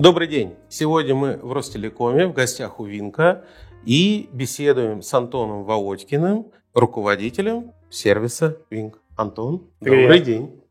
Добрый день. Сегодня мы в Ростелекоме, в гостях у Винка, и беседуем с Антоном Володькиным, руководителем сервиса Винк. Антон, Привет. добрый день.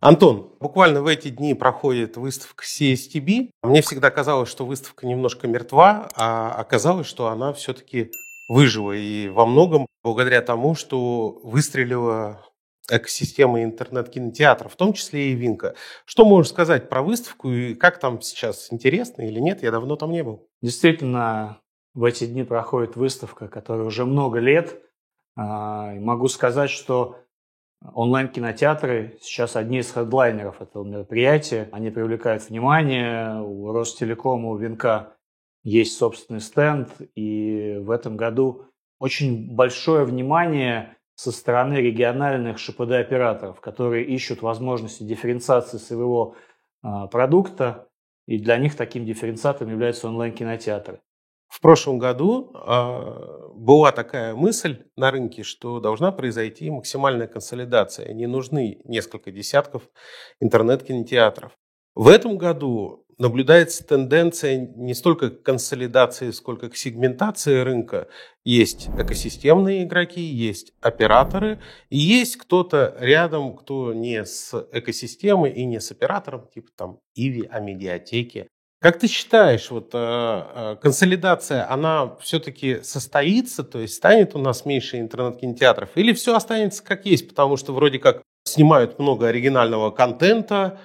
Антон, буквально в эти дни проходит выставка CSTB. Мне всегда казалось, что выставка немножко мертва, а оказалось, что она все-таки выжила. И во многом благодаря тому, что выстрелила экосистема интернет-кинотеатров, в том числе и Винка. Что можешь сказать про выставку и как там сейчас, интересно или нет? Я давно там не был. Действительно, в эти дни проходит выставка, которая уже много лет. А, Могу сказать, что онлайн-кинотеатры сейчас одни из хедлайнеров этого мероприятия. Они привлекают внимание. У Ростелекома, у Винка есть собственный стенд. И в этом году очень большое внимание со стороны региональных ШПД-операторов, которые ищут возможности дифференциации своего а, продукта. И для них таким дифференциатором являются онлайн-кинотеатры. В прошлом году э, была такая мысль на рынке, что должна произойти максимальная консолидация. Не нужны несколько десятков интернет-кинотеатров. В этом году наблюдается тенденция не столько к консолидации, сколько к сегментации рынка. Есть экосистемные игроки, есть операторы, и есть кто-то рядом, кто не с экосистемой и не с оператором, типа там Иви, а медиатеки. Как ты считаешь, вот э, консолидация, она все-таки состоится, то есть станет у нас меньше интернет-кинотеатров, или все останется как есть, потому что вроде как снимают много оригинального контента,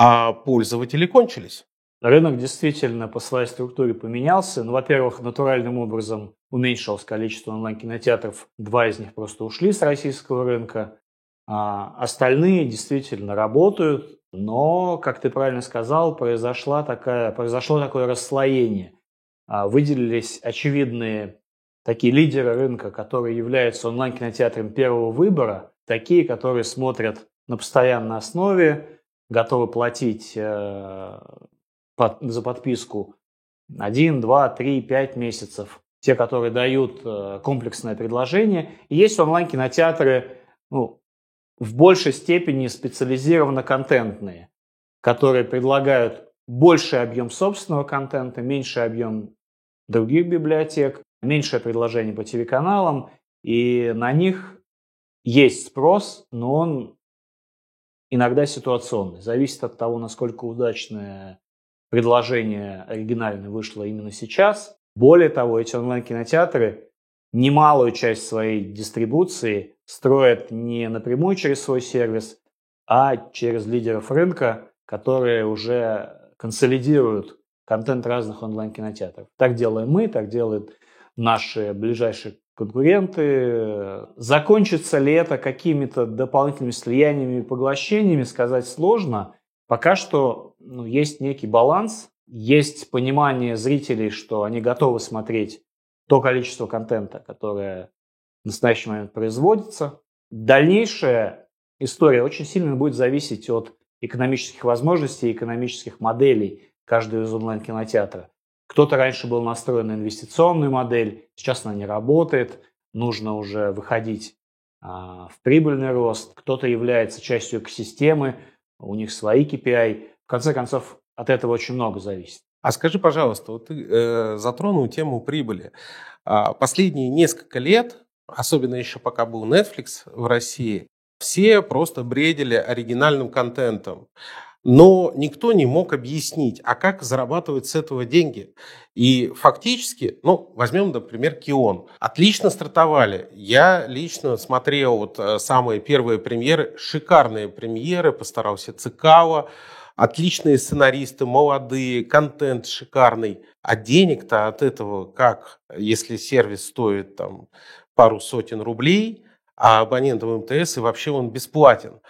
а пользователи кончились? Рынок действительно по своей структуре поменялся. Ну, во-первых, натуральным образом уменьшилось количество онлайн-кинотеатров. Два из них просто ушли с российского рынка. А остальные действительно работают, но, как ты правильно сказал, произошла такая, произошло такое расслоение. А, выделились очевидные такие лидеры рынка, которые являются онлайн-кинотеатром первого выбора, такие, которые смотрят на постоянной основе, готовы платить э, за подписку 1, 2, 3, 5 месяцев. Те, которые дают э, комплексное предложение. И есть онлайн-кинотеатры, ну, в большей степени специализированно контентные, которые предлагают больший объем собственного контента, меньший объем других библиотек, меньшее предложение по ТВ-каналам, и на них есть спрос, но он иногда ситуационный. Зависит от того, насколько удачное предложение оригинальное вышло именно сейчас. Более того, эти онлайн-кинотеатры немалую часть своей дистрибуции строят не напрямую через свой сервис, а через лидеров рынка, которые уже консолидируют контент разных онлайн-кинотеатров. Так делаем мы, так делают наши ближайшие конкуренты. Закончится ли это какими-то дополнительными слияниями и поглощениями, сказать сложно. Пока что ну, есть некий баланс, есть понимание зрителей, что они готовы смотреть то количество контента, которое в настоящий момент производится. Дальнейшая история очень сильно будет зависеть от экономических возможностей, экономических моделей каждого из онлайн-кинотеатра. Кто-то раньше был настроен на инвестиционную модель, сейчас она не работает, нужно уже выходить а, в прибыльный рост. Кто-то является частью экосистемы, у них свои KPI. В конце концов, от этого очень много зависит. А скажи, пожалуйста, вот ты э, затронул тему прибыли. А, последние несколько лет, особенно еще пока был Netflix в России, все просто бредили оригинальным контентом. Но никто не мог объяснить, а как зарабатывать с этого деньги. И фактически, ну, возьмем, например, Кион. Отлично стартовали. Я лично смотрел вот э, самые первые премьеры, шикарные премьеры, постарался Цикава, отличные сценаристы, молодые, контент шикарный. А денег-то от этого как, если сервис стоит там пару сотен рублей, а абонентам МТС и вообще он бесплатен.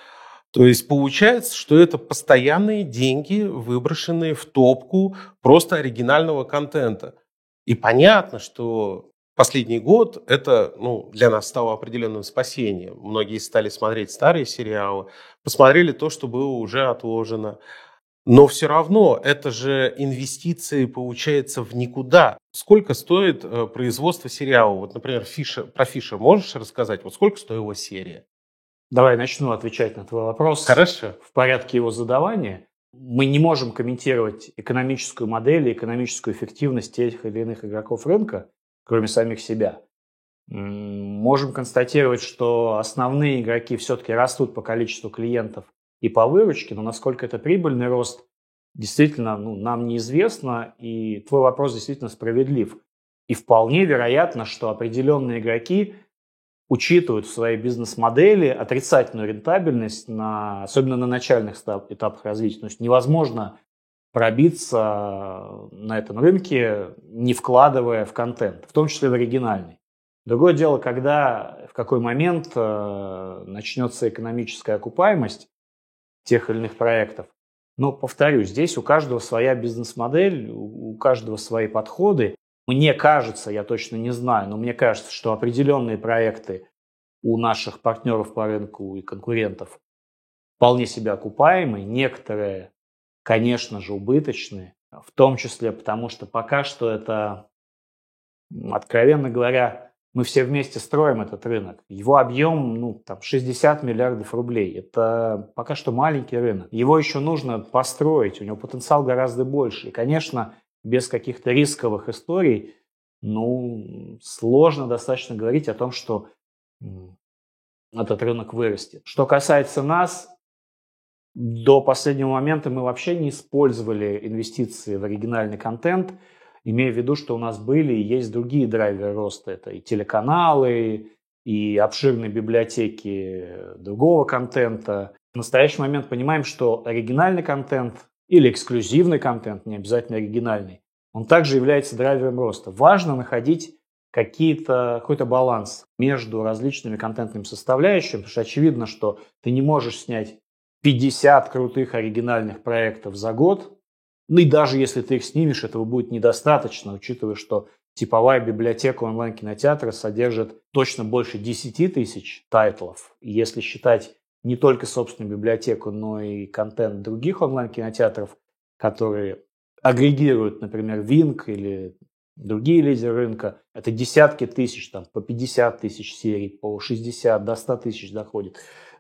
То есть получается, что это постоянные деньги, выброшенные в топку просто оригинального контента. И понятно, что последний год это ну, для нас стало определенным спасением. Многие стали смотреть старые сериалы, посмотрели то, что было уже отложено. Но все равно это же инвестиции, получается, в никуда. Сколько стоит э, производство сериала? Вот, например, Фиша, про Фиша можешь рассказать? Вот сколько стоила серия? Давай начну отвечать на твой вопрос. Хорошо. В порядке его задавания. мы не можем комментировать экономическую модель и экономическую эффективность тех или иных игроков рынка, кроме самих себя. Можем констатировать, что основные игроки все-таки растут по количеству клиентов и по выручке, но насколько это прибыльный рост, действительно ну, нам неизвестно, и твой вопрос действительно справедлив. И вполне вероятно, что определенные игроки учитывают в своей бизнес-модели отрицательную рентабельность, на, особенно на начальных этапах развития. То есть невозможно пробиться на этом рынке, не вкладывая в контент, в том числе в оригинальный. Другое дело, когда в какой момент э, начнется экономическая окупаемость тех или иных проектов. Но, повторюсь, здесь у каждого своя бизнес-модель, у каждого свои подходы. Мне кажется, я точно не знаю, но мне кажется, что определенные проекты у наших партнеров по рынку и конкурентов вполне себе окупаемые, некоторые, конечно же, убыточные, в том числе потому, что пока что это, откровенно говоря, мы все вместе строим этот рынок. Его объем, ну, там, 60 миллиардов рублей. Это пока что маленький рынок. Его еще нужно построить, у него потенциал гораздо больше. И, конечно, без каких-то рисковых историй, ну, сложно достаточно говорить о том, что этот рынок вырастет. Что касается нас, до последнего момента мы вообще не использовали инвестиции в оригинальный контент, имея в виду, что у нас были и есть другие драйверы роста. Это и телеканалы, и обширные библиотеки другого контента. В настоящий момент понимаем, что оригинальный контент или эксклюзивный контент, не обязательно оригинальный, он также является драйвером роста. Важно находить какие-то, какой-то баланс между различными контентными составляющими, потому что очевидно, что ты не можешь снять 50 крутых оригинальных проектов за год, ну и даже если ты их снимешь, этого будет недостаточно, учитывая, что типовая библиотека онлайн-кинотеатра содержит точно больше 10 тысяч тайтлов. Если считать не только собственную библиотеку, но и контент других онлайн-кинотеатров, которые агрегируют, например, Винк или другие лидеры рынка, это десятки тысяч, там, по 50 тысяч серий, по 60, до 100 тысяч доходит.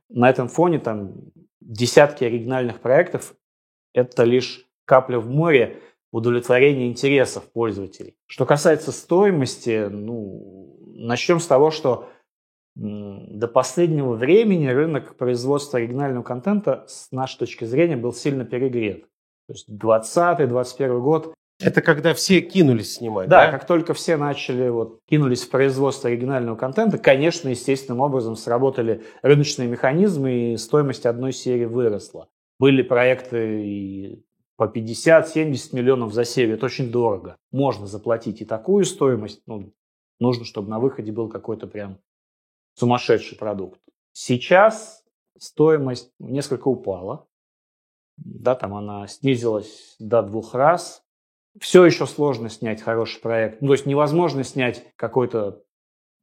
На этом фоне там десятки оригинальных проектов – это лишь капля в море удовлетворения интересов пользователей. Что касается стоимости, ну, начнем с того, что до последнего времени рынок производства оригинального контента с нашей точки зрения был сильно перегрет. То есть 2020-2021 год. Это когда все кинулись снимать, да? Да, как только все начали, вот, кинулись в производство оригинального контента, конечно, естественным образом сработали рыночные механизмы, и стоимость одной серии выросла. Были проекты и по 50-70 миллионов за серию. Это очень дорого. Можно заплатить и такую стоимость. Ну, нужно, чтобы на выходе был какой-то прям сумасшедший продукт. Сейчас стоимость несколько упала. Да, там она снизилась до двух раз. Все еще сложно снять хороший проект. Ну, то есть невозможно снять какой-то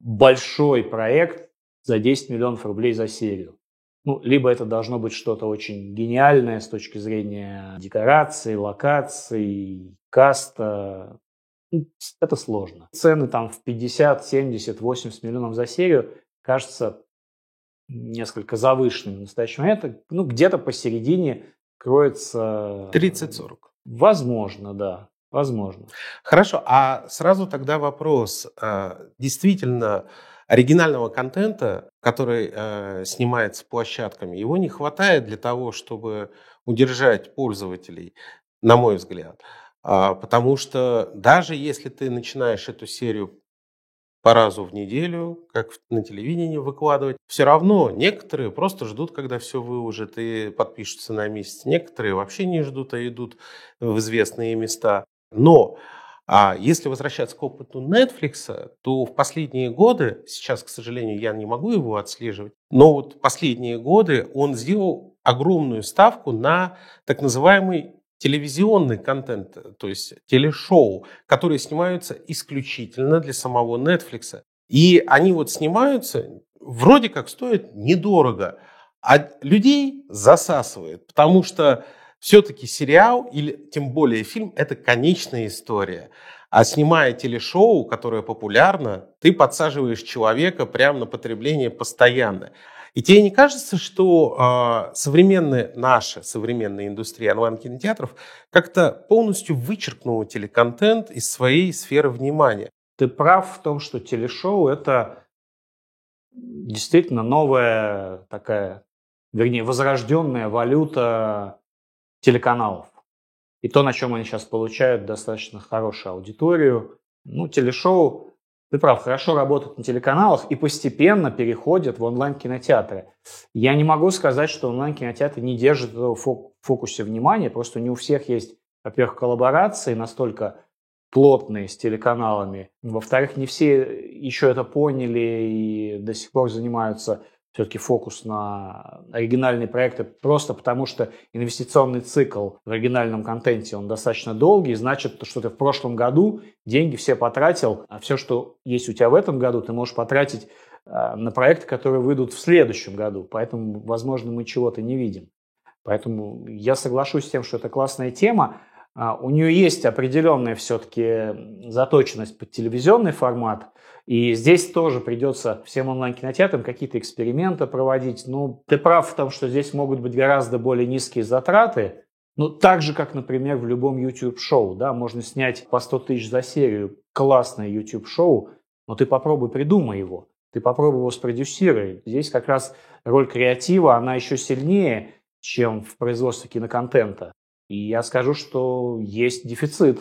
большой проект за 10 миллионов рублей за серию. Ну, либо это должно быть что-то очень гениальное с точки зрения декорации, локаций, каста. Ну, это сложно. Цены там в 50, 70, 80 миллионов за серию кажется несколько завышенными в настоящий момент. Ну, где-то посередине кроется... 30-40. Возможно, да. Возможно. Хорошо, а сразу тогда вопрос. А, действительно, оригинального контента, который э, снимается площадками, его не хватает для того, чтобы удержать пользователей, на мой взгляд. А, потому что даже если ты начинаешь эту серию по разу в неделю, как на телевидении выкладывать. Все равно некоторые просто ждут, когда все выложат и подпишутся на месяц. Некоторые вообще не ждут, а идут в известные места. Но а если возвращаться к опыту Netflix, то в последние годы, сейчас, к сожалению, я не могу его отслеживать, но вот последние годы он сделал огромную ставку на так называемый телевизионный контент, то есть телешоу, которые снимаются исключительно для самого Netflix. И они вот снимаются, вроде как стоят недорого, а людей засасывает, потому что все-таки сериал или тем более фильм – это конечная история. А снимая телешоу, которое популярно, ты подсаживаешь человека прямо на потребление постоянно. И тебе не кажется, что э, современная наша современная индустрия онлайн-кинотеатров как-то полностью вычеркнула телеконтент из своей сферы внимания? Ты прав в том, что телешоу – это действительно новая такая, вернее, возрожденная валюта телеканалов. И то, на чем они сейчас получают достаточно хорошую аудиторию. Ну, телешоу, ты прав, хорошо работают на телеканалах и постепенно переходят в онлайн-кинотеатры. Я не могу сказать, что онлайн-кинотеатры не держат в фокусе внимания, просто не у всех есть, во-первых, коллаборации настолько плотные с телеканалами. Во-вторых, не все еще это поняли и до сих пор занимаются все-таки фокус на оригинальные проекты, просто потому что инвестиционный цикл в оригинальном контенте, он достаточно долгий, значит, что ты в прошлом году деньги все потратил, а все, что есть у тебя в этом году, ты можешь потратить а, на проекты, которые выйдут в следующем году. Поэтому, возможно, мы чего-то не видим. Поэтому я соглашусь с тем, что это классная тема. А, у нее есть определенная все-таки заточенность под телевизионный формат, и здесь тоже придется всем онлайн-кинотеатрам какие-то эксперименты проводить. Ну, ты прав в том, что здесь могут быть гораздо более низкие затраты, ну, так же, как, например, в любом YouTube-шоу, да, можно снять по 100 тысяч за серию классное YouTube-шоу, но ты попробуй придумай его, ты попробуй его спродюсируй. Здесь как раз роль креатива, она еще сильнее, чем в производстве киноконтента. И я скажу, что есть дефицит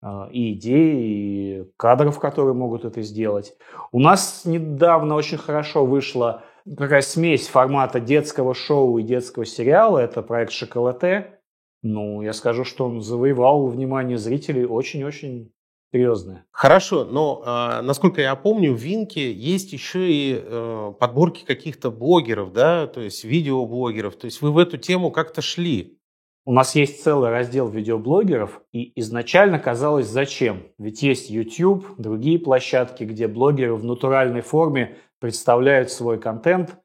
а, и идей, и кадров, которые могут это сделать. У нас недавно очень хорошо вышла такая смесь формата детского шоу и детского сериала. Это проект «Шоколате». Ну, я скажу, что он завоевал внимание зрителей очень-очень серьезное. Хорошо, но э, насколько я помню, в Винке есть еще и э, подборки каких-то блогеров, да, то есть видеоблогеров. То есть вы в эту тему как-то шли. У нас есть целый раздел видеоблогеров, и изначально казалось, зачем? Ведь есть YouTube, другие площадки, где блогеры в натуральной форме представляют свой контент.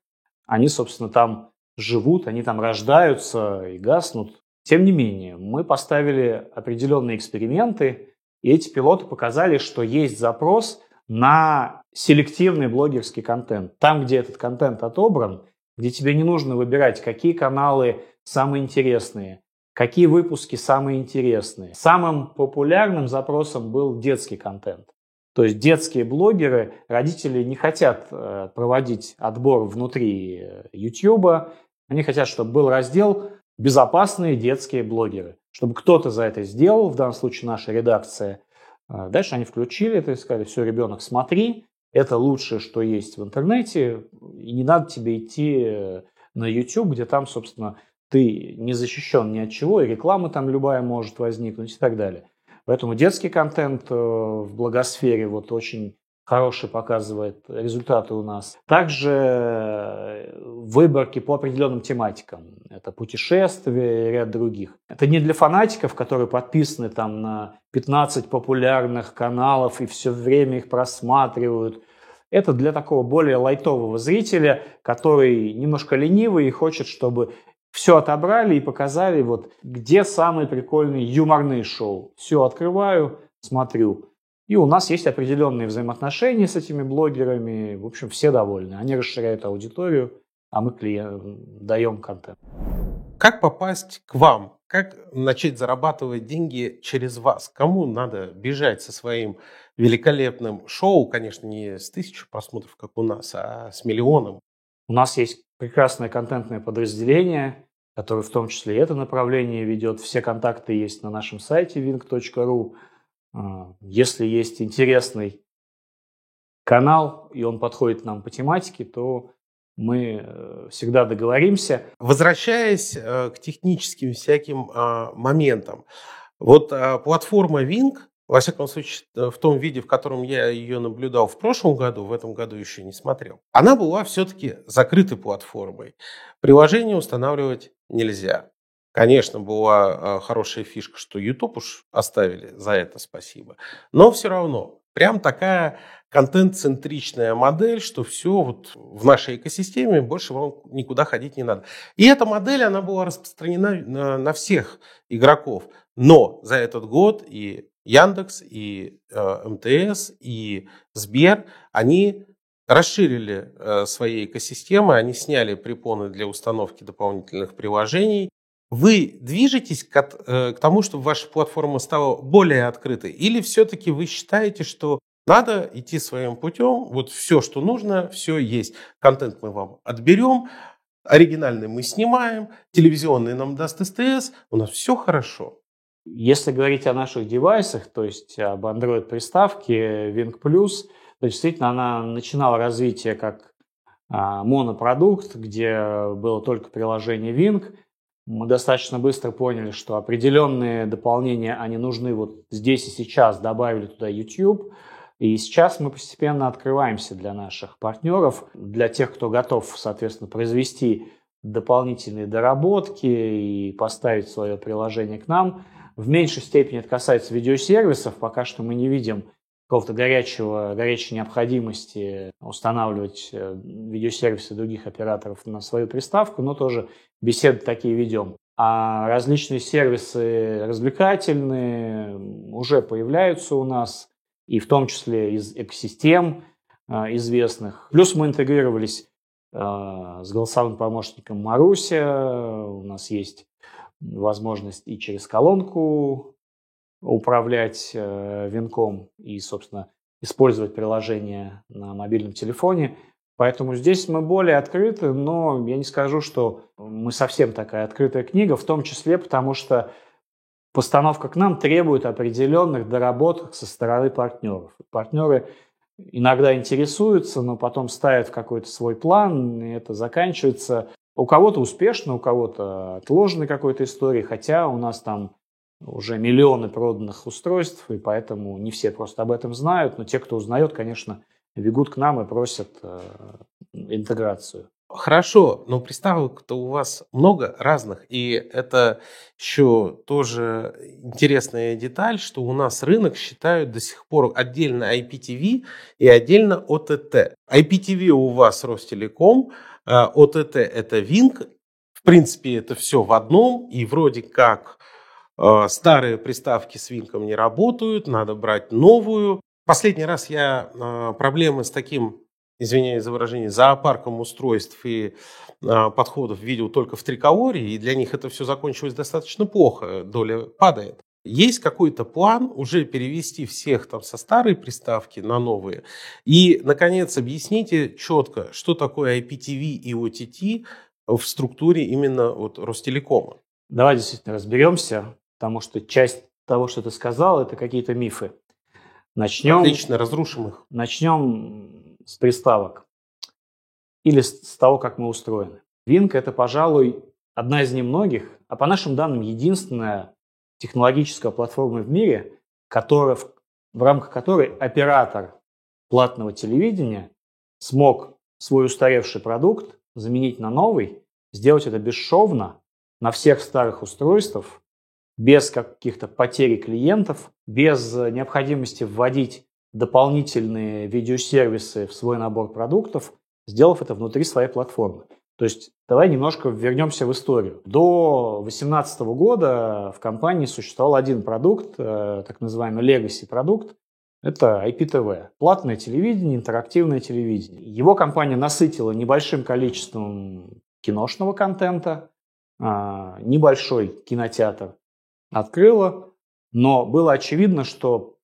Они, собственно, там живут, они там рождаются и гаснут. Тем не менее, мы поставили определенные эксперименты, и эти пилоты показали, что есть запрос на селективный блогерский контент. Там, где этот контент отобран, где тебе не нужно выбирать, какие каналы самые интересные, Какие выпуски самые интересные? Самым популярным запросом был детский контент. То есть детские блогеры, родители не хотят э, проводить отбор внутри YouTube, э, они хотят, чтобы был раздел «Безопасные детские блогеры», чтобы кто-то за это сделал, в данном случае наша редакция. Э, дальше они включили это и сказали, все, ребенок, смотри, это лучшее, что есть в интернете, и не надо тебе идти на YouTube, где там, собственно, ты не защищен ни от чего, и реклама там любая может возникнуть и так далее. Поэтому детский контент э, в благосфере вот очень хороший показывает результаты у нас. Также э, выборки по определенным тематикам. Это путешествия и ряд других. Это не для фанатиков, которые подписаны там на 15 популярных каналов и все время их просматривают. Это для такого более лайтового зрителя, который немножко ленивый и хочет, чтобы все отобрали и показали, вот где самые прикольные юморные шоу. Все открываю, смотрю. И у нас есть определенные взаимоотношения с этими блогерами. В общем, все довольны. Они расширяют аудиторию, а мы клиент, даем контент. Как попасть к вам? Как начать зарабатывать деньги через вас? Кому надо бежать со своим великолепным шоу? Конечно, не с тысячу просмотров, как у нас, а с миллионом. У нас есть прекрасное контентное подразделение, которое в том числе и это направление ведет. Все контакты есть на нашем сайте wing.ru. А, если есть интересный канал, и он подходит нам по тематике, то мы э, всегда договоримся. Возвращаясь э, к техническим всяким а, моментам, вот а, платформа Wing во всяком случае, э, в том виде, в котором я ее наблюдал в прошлом году, в этом году еще не смотрел, она была все-таки закрытой платформой. Приложение устанавливать нельзя. Конечно, была э, хорошая фишка, что YouTube уж оставили, за это спасибо. Но все равно, прям такая контент-центричная модель, что все вот в нашей экосистеме, больше вам никуда ходить не надо. И эта модель, она была распространена на, на всех игроков. Но за этот год и Яндекс, и э, МТС, и Сбер, они расширили э, свои экосистемы, они сняли препоны для установки дополнительных приложений. Вы движетесь к, э, к тому, чтобы ваша платформа стала более открытой? Или все-таки вы считаете, что надо идти своим путем, вот все, что нужно, все есть. Контент мы вам отберем, оригинальный мы снимаем, телевизионный нам даст СТС, у нас все хорошо. Если говорить о наших девайсах, то есть об Android-приставке Wing Plus – то действительно она начинала развитие как а, монопродукт, где было только приложение Wing. Мы достаточно быстро поняли, что определенные дополнения, они нужны вот здесь и сейчас, добавили туда YouTube. И сейчас мы постепенно открываемся для наших партнеров, для тех, кто готов, соответственно, произвести дополнительные доработки и поставить свое приложение к нам. В меньшей степени это касается видеосервисов. Пока что мы не видим какого-то горячего, горячей необходимости устанавливать э, видеосервисы других операторов на свою приставку, но тоже беседы такие ведем. А различные сервисы развлекательные уже появляются у нас, и в том числе из экосистем э, известных. Плюс мы интегрировались э, с голосовым помощником Маруся. У нас есть возможность и через колонку управлять э, винком и, собственно, использовать приложение на мобильном телефоне. Поэтому здесь мы более открыты, но я не скажу, что мы совсем такая открытая книга, в том числе потому, что постановка к нам требует определенных доработок со стороны партнеров. Партнеры иногда интересуются, но потом ставят какой-то свой план, и это заканчивается у кого-то успешно, у кого-то отложенной какой-то историей, хотя у нас там уже миллионы проданных устройств, и поэтому не все просто об этом знают, но те, кто узнает, конечно, бегут к нам и просят э, интеграцию. Хорошо, но приставок-то у вас много разных, и это еще тоже интересная деталь, что у нас рынок считают до сих пор отдельно IPTV и отдельно OTT. IPTV у вас Ростелеком, OTT а это Wing, в принципе это все в одном, и вроде как Э, старые приставки с винком не работают, надо брать новую. Последний раз я э, проблемы с таким, извиняюсь за выражение, зоопарком устройств и э, подходов видел только в триколоре, и для них это все закончилось достаточно плохо, доля падает. Есть какой-то план уже перевести всех там со старой приставки на новые? И, наконец, объясните четко, что такое IPTV и OTT в структуре именно вот Ростелекома. Давай действительно разберемся потому что часть того, что ты сказал, это какие-то мифы. Начнем, Отлично, разрушим их. Начнем с приставок или с того, как мы устроены. Винк – это, пожалуй, одна из немногих, а по нашим данным, единственная технологическая платформа в мире, которая, в, в рамках которой оператор платного телевидения смог свой устаревший продукт заменить на новый, сделать это бесшовно на всех старых устройствах без каких-то потерь клиентов, без необходимости вводить дополнительные видеосервисы в свой набор продуктов, сделав это внутри своей платформы. То есть давай немножко вернемся в историю. До 2018 года в компании существовал один продукт, э, так называемый legacy продукт, это IPTV, платное телевидение, интерактивное телевидение. Его компания насытила небольшим количеством киношного контента, а, небольшой кинотеатр открыла, но было очевидно, что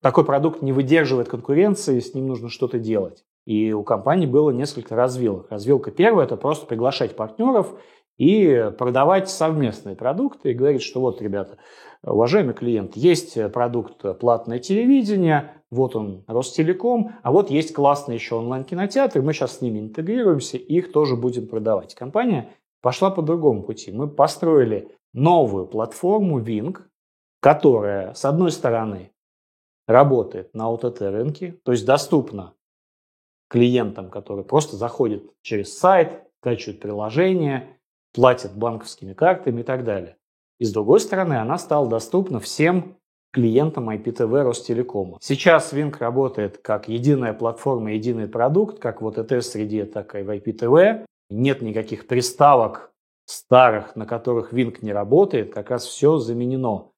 такой продукт не выдерживает конкуренции, с ним нужно что-то делать. И у компании было несколько развилок. Развилка первая – это просто приглашать партнеров и продавать совместные продукты и говорить, что вот, ребята, уважаемый клиент, есть продукт платное телевидение, вот он, Ростелеком, а вот есть классный еще онлайн-кинотеатр, мы сейчас с ними интегрируемся их тоже будем продавать. Компания пошла по другому пути. Мы построили новую платформу Wing, которая, с одной стороны, работает на OTT рынке, то есть доступна клиентам, которые просто заходят через сайт, качивают приложение, платят банковскими картами и так далее. И с другой стороны, она стала доступна всем клиентам IPTV Ростелекома. Сейчас Wing работает как единая платформа, единый продукт, как в OTT-среде, так и в IPTV. Нет никаких приставок старых, на которых Wing не работает, как раз все заменено.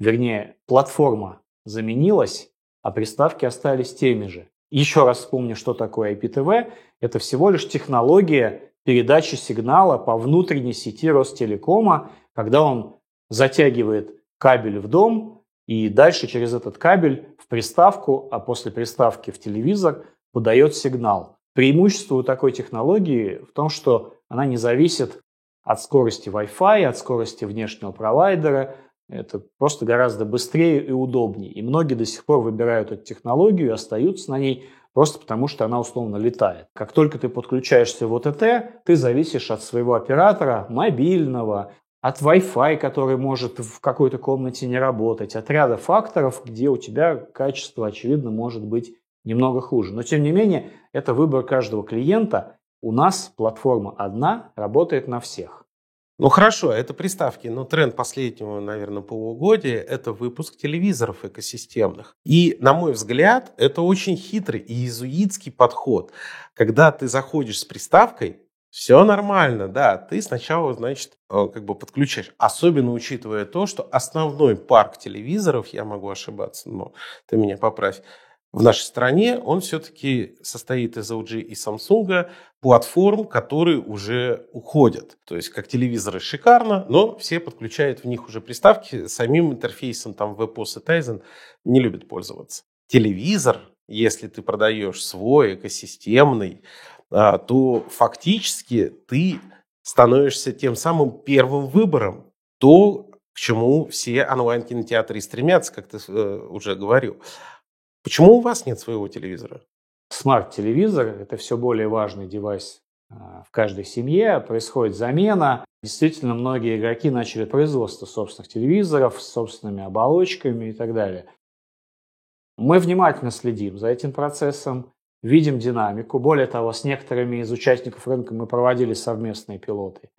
Вернее, платформа заменилась, а приставки остались теми же. Еще раз вспомню, что такое IPTV. Это всего лишь технология передачи сигнала по внутренней сети Ростелекома, когда он затягивает кабель в дом и дальше через этот кабель в приставку, а после приставки в телевизор подает сигнал. Преимущество у такой технологии в том, что она не зависит от скорости Wi-Fi, от скорости внешнего провайдера. Это просто гораздо быстрее и удобнее. И многие до сих пор выбирают эту технологию и остаются на ней просто потому, что она условно летает. Как только ты подключаешься в ОТТ, ты зависишь от своего оператора мобильного, от Wi-Fi, который может в какой-то комнате не работать, от ряда факторов, где у тебя качество, очевидно, может быть немного хуже. Но, тем не менее, это выбор каждого клиента. У нас платформа одна, работает на всех. Ну хорошо, это приставки, но тренд последнего, наверное, полугодия – это выпуск телевизоров экосистемных. И, на мой взгляд, это очень хитрый и иезуитский подход. Когда ты заходишь с приставкой, все нормально, да, ты сначала, значит, э, как бы подключаешь. Особенно учитывая то, что основной парк телевизоров, я могу ошибаться, но ты меня поправь, в нашей стране он все-таки состоит из LG и Samsung, платформ, которые уже уходят. То есть как телевизоры шикарно, но все подключают в них уже приставки, самим интерфейсом там VPOS и Tizen не любят пользоваться. Телевизор, если ты продаешь свой экосистемный, а, то фактически ты становишься тем самым первым выбором, то, к чему все онлайн-кинотеатры стремятся, как ты э, уже говорил. Почему у вас нет своего телевизора? Смарт-телевизор – это все более важный девайс а, в каждой семье. Происходит замена. Действительно, многие игроки начали производство собственных телевизоров с собственными оболочками и так далее. Мы внимательно следим за этим процессом, видим динамику. Более того, с некоторыми из участников рынка мы проводили совместные пилоты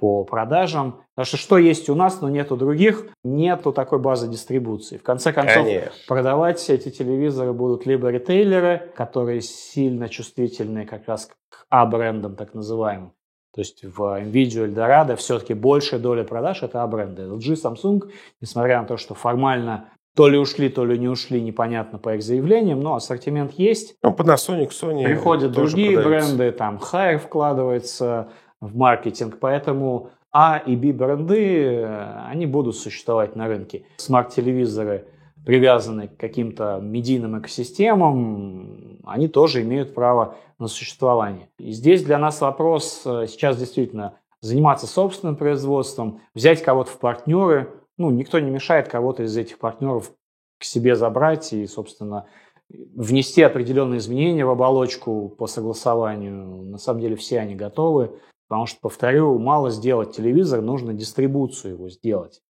по продажам. Потому что что есть у нас, но нет у других, нету такой базы дистрибуции. В конце концов, Конечно. продавать эти телевизоры будут либо ритейлеры, которые сильно чувствительны как раз к А-брендам, так называемым. То есть в NVIDIA Eldorado все-таки большая доля продаж – это А-бренды. LG, Samsung, несмотря на то, что формально то ли ушли, то ли не ушли, непонятно по их заявлениям, но ассортимент есть. Ну, Panasonic, Sony Приходят другие продаются. бренды, там Haier вкладывается, в маркетинг, поэтому А и Б бренды, они будут существовать на рынке. Смарт-телевизоры, привязанные к каким-то медийным экосистемам, они тоже имеют право на существование. И здесь для нас вопрос э, сейчас действительно заниматься собственным производством, взять кого-то в партнеры. Ну, никто не мешает кого-то из этих партнеров к себе забрать и, собственно, внести определенные изменения в оболочку по согласованию. На самом деле все они готовы. Потому что, повторю, мало сделать телевизор, нужно дистрибуцию его сделать.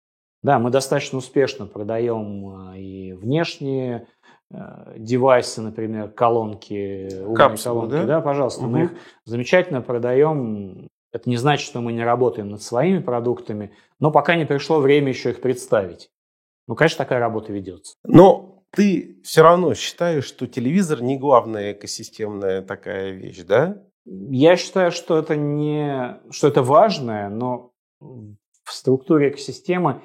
Да, мы достаточно успешно продаем э, и внешние э, девайсы, например, колонки, умные Капсулы, колонки, да? да, пожалуйста, угу. мы их замечательно продаем. Это не значит, что мы не работаем над своими продуктами, но пока не пришло время еще их представить. Ну, конечно, такая работа ведется. Но ты все равно считаешь, что телевизор не главная экосистемная такая вещь, да? Я считаю, что это не, что это важное, но в структуре экосистемы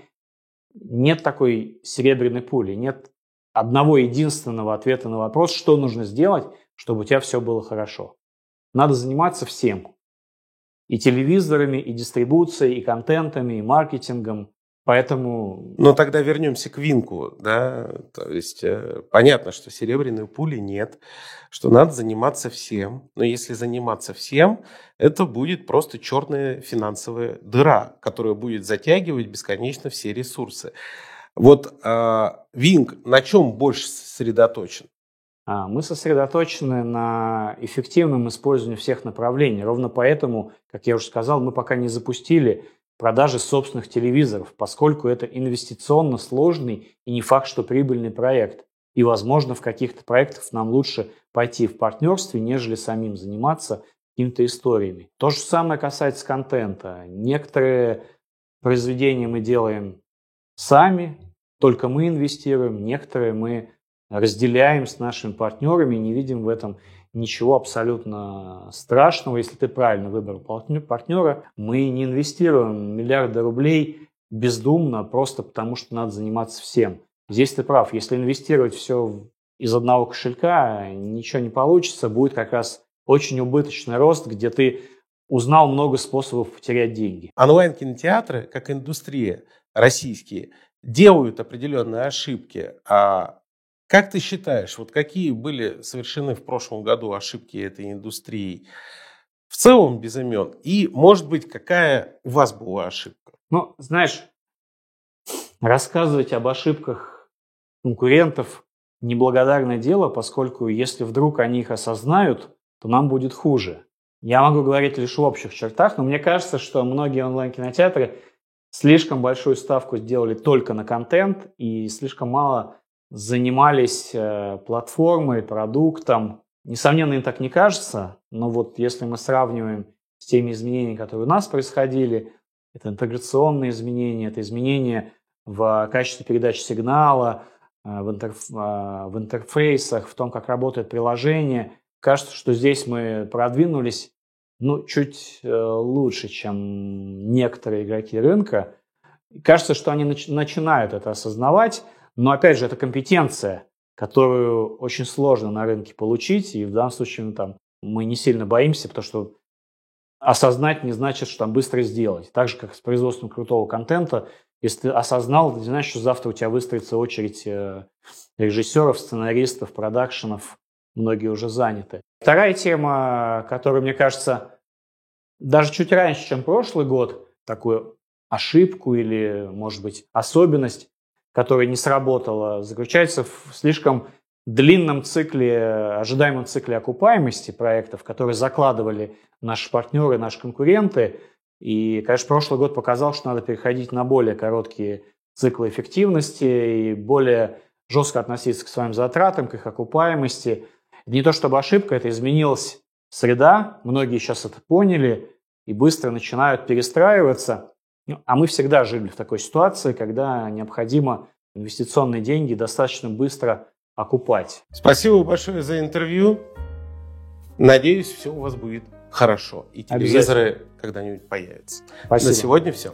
нет такой серебряной пули, нет одного единственного ответа на вопрос, что нужно сделать, чтобы у тебя все было хорошо. Надо заниматься всем. И телевизорами, и дистрибуцией, и контентами, и маркетингом, Поэтому... Но тогда вернемся к Винку. Да? То есть э, понятно, что серебряной пули нет, что надо заниматься всем. Но если заниматься всем, это будет просто черная финансовая дыра, которая будет затягивать бесконечно все ресурсы. Вот э, Винк на чем больше сосредоточен? А, мы сосредоточены на эффективном использовании всех направлений. Ровно поэтому, как я уже сказал, мы пока не запустили продажи собственных телевизоров, поскольку это инвестиционно сложный и не факт, что прибыльный проект. И, возможно, в каких-то проектах нам лучше пойти в партнерстве, нежели самим заниматься какими-то историями. То же самое касается контента. Некоторые произведения мы делаем сами, только мы инвестируем, некоторые мы разделяем с нашими партнерами, не видим в этом ничего абсолютно страшного, если ты правильно выбрал партнера. Мы не инвестируем миллиарды рублей бездумно, просто потому что надо заниматься всем. Здесь ты прав, если инвестировать все из одного кошелька ничего не получится, будет как раз очень убыточный рост, где ты узнал много способов потерять деньги. Онлайн-кинотеатры, как индустрия, российские, делают определенные ошибки. А как ты считаешь, вот какие были совершены в прошлом году ошибки этой индустрии? В целом без имен. И, может быть, какая у вас была ошибка? Ну, знаешь, рассказывать об ошибках конкурентов неблагодарное дело, поскольку если вдруг они их осознают, то нам будет хуже. Я могу говорить лишь в общих чертах, но мне кажется, что многие онлайн-кинотеатры слишком большую ставку сделали только на контент и слишком мало занимались э, платформой, продуктом. Несомненно, им так не кажется, но вот если мы сравниваем с теми изменениями, которые у нас происходили, это интеграционные изменения, это изменения в качестве передачи сигнала, э, в, интерф... Э, в интерфейсах, в том, как работает приложение. Кажется, что здесь мы продвинулись ну, чуть лучше, чем некоторые игроки рынка. Кажется, что они нач- начинают это осознавать, но опять же, это компетенция, которую очень сложно на рынке получить, и в данном случае ну, там, мы не сильно боимся, потому что осознать не значит, что там быстро сделать. Так же, как с производством крутого контента, если ты осознал, ты знаешь, что завтра у тебя выстроится очередь э, режиссеров, сценаристов, продакшенов, многие уже заняты. Вторая тема, которая, мне кажется, даже чуть раньше, чем прошлый год, такую ошибку или, может быть, особенность, которая не сработала, заключается в слишком длинном цикле, ожидаемом цикле окупаемости проектов, которые закладывали наши партнеры, наши конкуренты. И, конечно, прошлый год показал, что надо переходить на более короткие циклы эффективности и более жестко относиться к своим затратам, к их окупаемости. Не то чтобы ошибка, это изменилась среда, многие сейчас это поняли и быстро начинают перестраиваться. Ну, а мы всегда жили в такой ситуации, когда необходимо инвестиционные деньги достаточно быстро окупать. Спасибо большое за интервью. Надеюсь, все у вас будет хорошо. И телевизоры когда-нибудь появятся. Спасибо. На сегодня все.